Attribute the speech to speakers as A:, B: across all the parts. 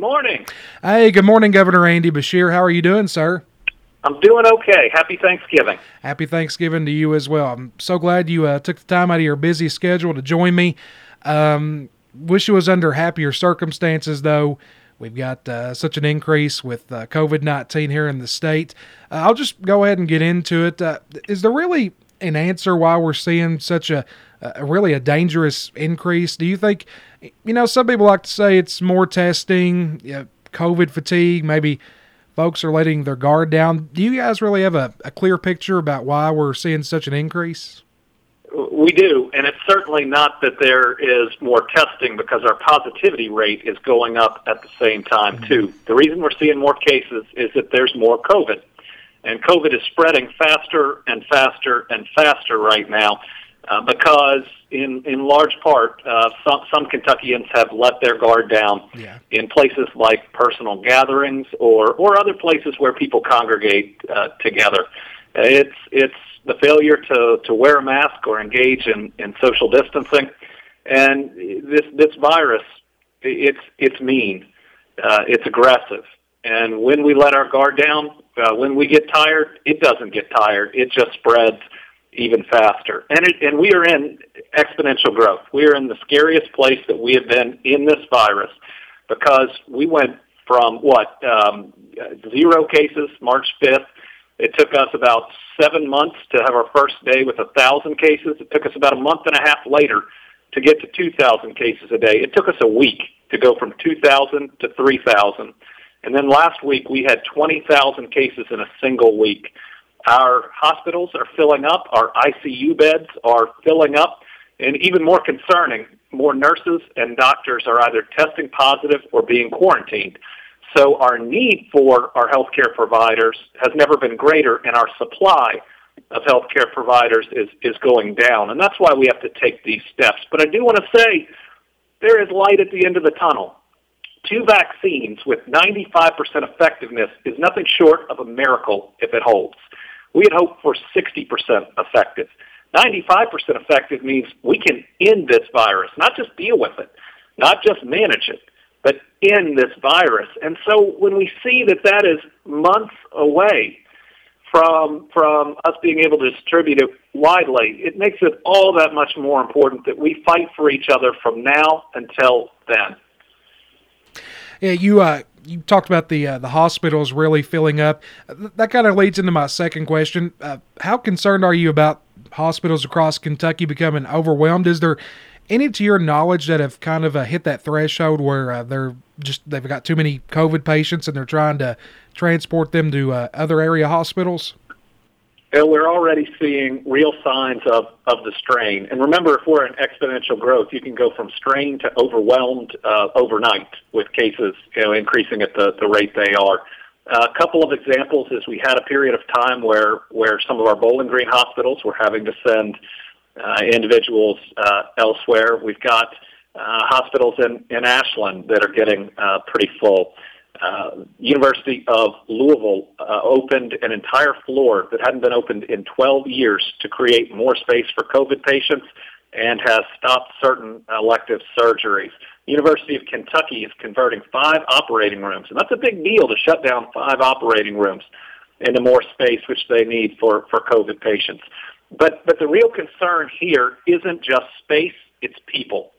A: Good morning.
B: Hey, good morning, Governor Andy Beshear. How are you doing, sir?
A: I'm doing okay. Happy Thanksgiving.
B: Happy Thanksgiving to you as well. I'm so glad you uh, took the time out of your busy schedule to join me. Um, wish it was under happier circumstances, though. We've got uh, such an increase with uh, COVID 19 here in the state. Uh, I'll just go ahead and get into it. Uh, is there really an answer why we're seeing such a, a really a dangerous increase? Do you think, you know, some people like to say it's more testing, you know, COVID fatigue, maybe folks are letting their guard down. Do you guys really have a, a clear picture about why we're seeing such an increase?
A: We do, and it's certainly not that there is more testing because our positivity rate is going up at the same time, mm-hmm. too. The reason we're seeing more cases is that there's more COVID. And COVID is spreading faster and faster and faster right now uh, because, in, in large part, uh, some, some Kentuckians have let their guard down yeah. in places like personal gatherings or, or other places where people congregate uh, together. It's, it's the failure to, to wear a mask or engage in, in social distancing. And this, this virus, it's, it's mean. Uh, it's aggressive. And when we let our guard down, uh, when we get tired, it doesn't get tired. It just spreads even faster. And, it, and we are in exponential growth. We are in the scariest place that we have been in this virus because we went from what, um, zero cases March 5th. It took us about seven months to have our first day with a thousand cases. It took us about a month and a half later to get to 2,000 cases a day. It took us a week to go from 2,000 to 3,000. And then last week we had 20,000 cases in a single week. Our hospitals are filling up. Our ICU beds are filling up. And even more concerning, more nurses and doctors are either testing positive or being quarantined. So our need for our healthcare providers has never been greater, and our supply of healthcare providers is, is going down. And that's why we have to take these steps. But I do want to say there is light at the end of the tunnel. Two vaccines with 95% effectiveness is nothing short of a miracle if it holds. We had hoped for 60% effective. 95% effective means we can end this virus, not just deal with it, not just manage it, but end this virus. And so when we see that that is months away from from us being able to distribute it widely, it makes it all that much more important that we fight for each other from now until then.
B: Yeah, you uh, you talked about the uh, the hospitals really filling up. That kind of leads into my second question. Uh, how concerned are you about hospitals across Kentucky becoming overwhelmed? Is there any to your knowledge that have kind of uh, hit that threshold where uh, they're just they've got too many COVID patients and they're trying to transport them to uh, other area hospitals?
A: We're already seeing real signs of, of the strain. And remember, if we're in exponential growth, you can go from strain to overwhelmed uh, overnight with cases you know, increasing at the, the rate they are. Uh, a couple of examples is we had a period of time where, where some of our Bowling Green hospitals were having to send uh, individuals uh, elsewhere. We've got uh, hospitals in, in Ashland that are getting uh, pretty full. Uh, University of Louisville uh, opened an entire floor that hadn't been opened in 12 years to create more space for COVID patients and has stopped certain elective surgeries. University of Kentucky is converting five operating rooms, and that's a big deal to shut down five operating rooms into more space, which they need for, for COVID patients. But, but the real concern here isn't just space, it's people.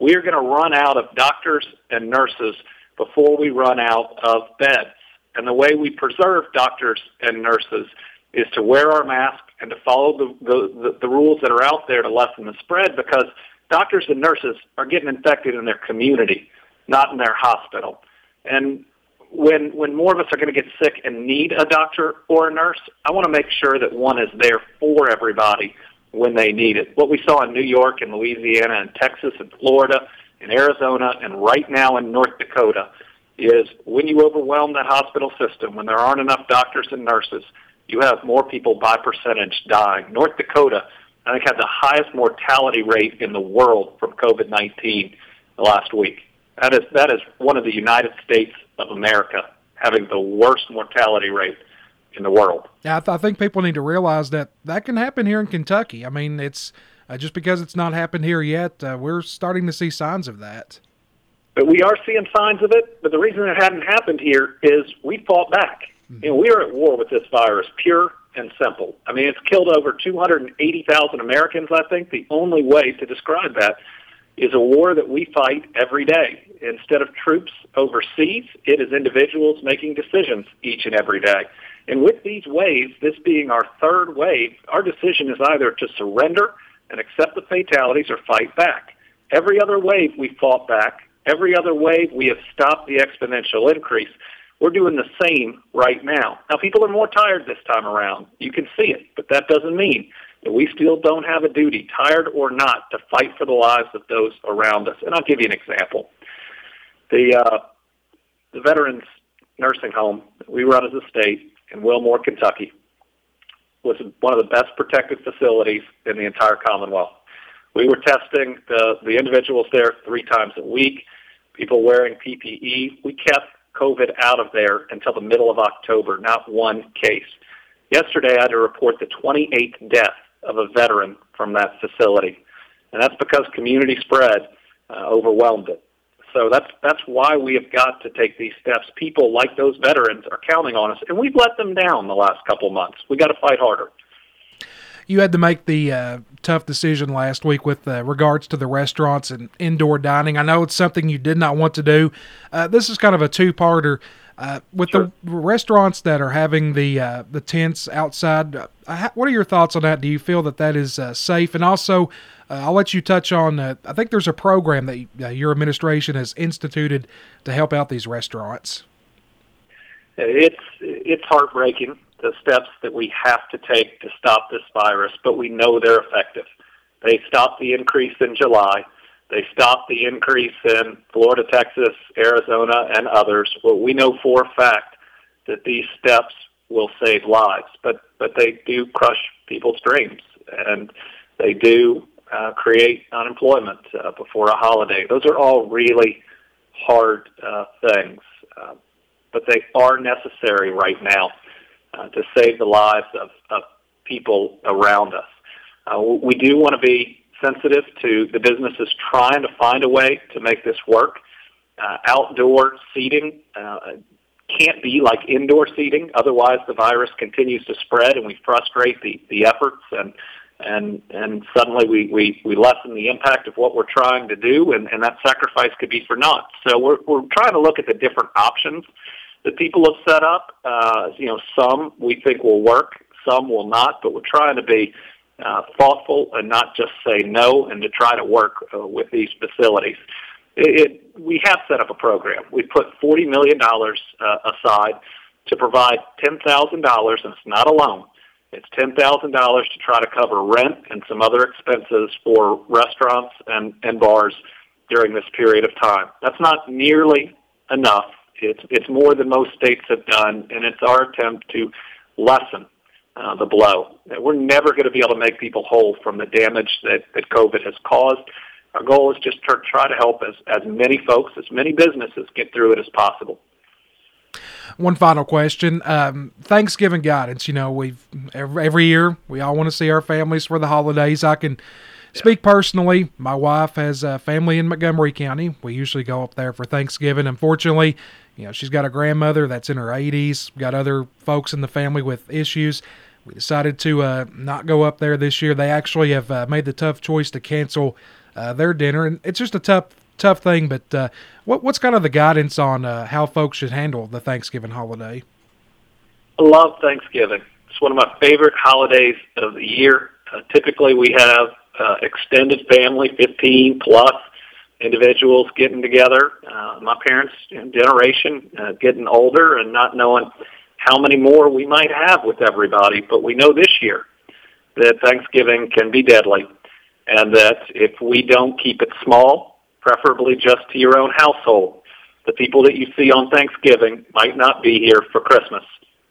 A: We are going to run out of doctors and nurses before we run out of beds. And the way we preserve doctors and nurses is to wear our mask and to follow the, the, the, rules that are out there to lessen the spread because doctors and nurses are getting infected in their community, not in their hospital. And when, when more of us are going to get sick and need a doctor or a nurse, I want to make sure that one is there for everybody when they need it. What we saw in New York and Louisiana and Texas and Florida in Arizona, and right now in North Dakota is when you overwhelm that hospital system, when there aren't enough doctors and nurses, you have more people by percentage dying. North Dakota, I think, had the highest mortality rate in the world from COVID-19 last week. That is, that is one of the United States of America having the worst mortality rate in the world.
B: I, th- I think people need to realize that that can happen here in Kentucky. I mean, it's uh, just because it's not happened here yet, uh, we're starting to see signs of that.
A: But we are seeing signs of it. But the reason it hadn't happened here is we fought back. Mm-hmm. You know, we are at war with this virus, pure and simple. I mean, it's killed over 280,000 Americans, I think. The only way to describe that is a war that we fight every day. Instead of troops overseas, it is individuals making decisions each and every day. And with these waves, this being our third wave, our decision is either to surrender and accept the fatalities or fight back. Every other wave we fought back. Every other wave we have stopped the exponential increase. We're doing the same right now. Now, people are more tired this time around. You can see it, but that doesn't mean that we still don't have a duty, tired or not, to fight for the lives of those around us. And I'll give you an example. The uh, the Veterans Nursing Home we run as a state in Wilmore, Kentucky, was one of the best protected facilities in the entire Commonwealth. We were testing the, the individuals there three times a week, people wearing PPE. We kept COVID out of there until the middle of October, not one case. Yesterday, I had to report the 28th death of a veteran from that facility, and that's because community spread uh, overwhelmed it. So that's that's why we have got to take these steps. People like those veterans are counting on us, and we've let them down the last couple months. We got to fight harder.
B: You had to make the uh, tough decision last week with uh, regards to the restaurants and indoor dining. I know it's something you did not want to do. Uh, this is kind of a two-parter. Uh, with sure. the restaurants that are having the uh, the tents outside, uh, what are your thoughts on that? Do you feel that that is safe? And also, uh, I'll let you touch on. Uh, I think there's a program that uh, your administration has instituted to help out these restaurants.
A: It's it's heartbreaking the steps that we have to take to stop this virus, but we know they're effective. They stopped the increase in July. They stopped the increase in Florida, Texas, Arizona, and others. Well, we know for a fact that these steps will save lives, but but they do crush people's dreams, and they do uh, create unemployment uh, before a holiday. Those are all really hard uh, things, uh, but they are necessary right now uh, to save the lives of, of people around us. Uh, we do want to be sensitive to the businesses trying to find a way to make this work. Uh, outdoor seating uh, can't be like indoor seating, otherwise the virus continues to spread and we frustrate the, the efforts and and and suddenly we, we, we lessen the impact of what we're trying to do, and, and that sacrifice could be for naught. So we're we're trying to look at the different options that people have set up. Uh, you know, some we think will work, some will not, but we're trying to be uh, thoughtful and not just say no, and to try to work uh, with these facilities. It, it, we have set up a program. We put forty million dollars uh, aside to provide ten thousand dollars, and it's not a loan it's $10,000 to try to cover rent and some other expenses for restaurants and, and bars during this period of time. That's not nearly enough. It's, it's more than most states have done, and it's our attempt to lessen uh, the blow. We're never going to be able to make people whole from the damage that, that COVID has caused. Our goal is just to try to help as, as many folks, as many businesses get through it as possible
B: one final question. Um, Thanksgiving guidance. You know, we've every, every year we all want to see our families for the holidays. I can speak personally. My wife has a family in Montgomery County. We usually go up there for Thanksgiving. Unfortunately, you know, she's got a grandmother that's in her 80s. Got other folks in the family with issues. We decided to uh, not go up there this year. They actually have uh, made the tough choice to cancel uh, their dinner, and it's just a tough tough thing. But uh, what, what's kind of the guidance on uh, how folks should handle the Thanksgiving holiday?
A: I love Thanksgiving. It's one of my favorite holidays of the year. Uh, typically, we have uh, extended family, 15 plus individuals getting together. Uh, my parents' generation getting older and not knowing how many more we might have with everybody. But we know this year that Thanksgiving can be deadly and that if we don't keep it small, preferably just to your own household. The people that you see on Thanksgiving might not be here for Christmas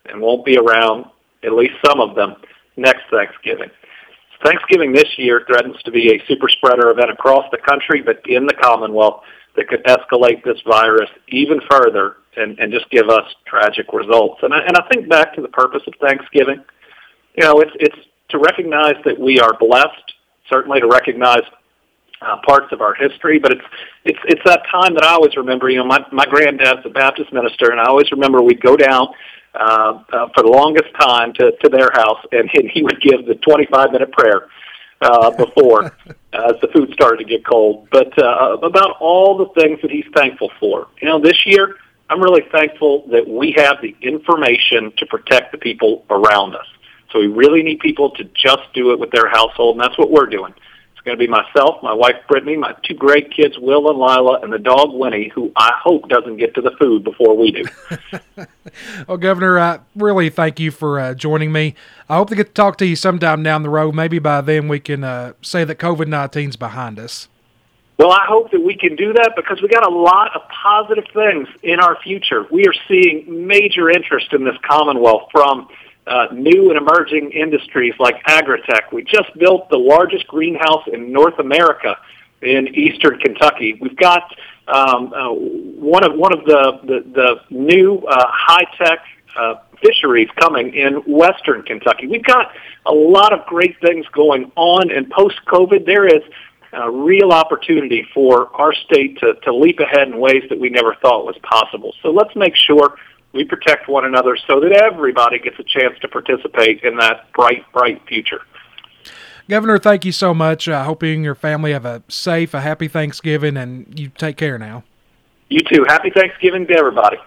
A: and won't be around, at least some of them, next Thanksgiving. Thanksgiving this year threatens to be a super spreader event across the country, but in the Commonwealth that could escalate this virus even further and, and just give us tragic results. And I, and I think back to the purpose of Thanksgiving. You know, it's, it's to recognize that we are blessed, certainly to recognize uh, parts of our history. But it's it's it's that time that I always remember. You know, my my granddad's a Baptist minister, and I always remember we'd go down uh, uh, for the longest time to to their house, and, and he would give the 25 minute prayer uh, before as the food started to get cold. But uh, about all the things that he's thankful for. You know, this year I'm really thankful that we have the information to protect the people around us. So we really need people to just do it with their household, and that's what we're doing. It's going to be myself, my wife Britainy, my two great kids Will and Lila, and the dog Winnie, who I hope doesn't get to the food before we do.
B: well, Governor, I really thank you for uh, joining me. I hope to get to talk to you sometime down the road. Maybe by then we can uh, say that COVID 19 is behind us.
A: Well, I hope that we can do that because we got a lot of positive things in our future. We are seeing major interest in this Commonwealth from uh, new and emerging industries like agritech. We just built the largest greenhouse in North America in eastern Kentucky. We've got um, uh, one of one of the the, the new uh, high tech uh, fisheries coming in western Kentucky. We've got a lot of great things going on, and post COVID, there is a real opportunity for our state to, to leap ahead in ways that we never thought was possible. So let's make sure we protect one another so that everybody gets a chance to participate in that bright, bright future.
B: Governor, thank you so much. I hope you and your family have a safe, a happy Thanksgiving, and you take care now.
A: You too. Happy Thanksgiving to everybody.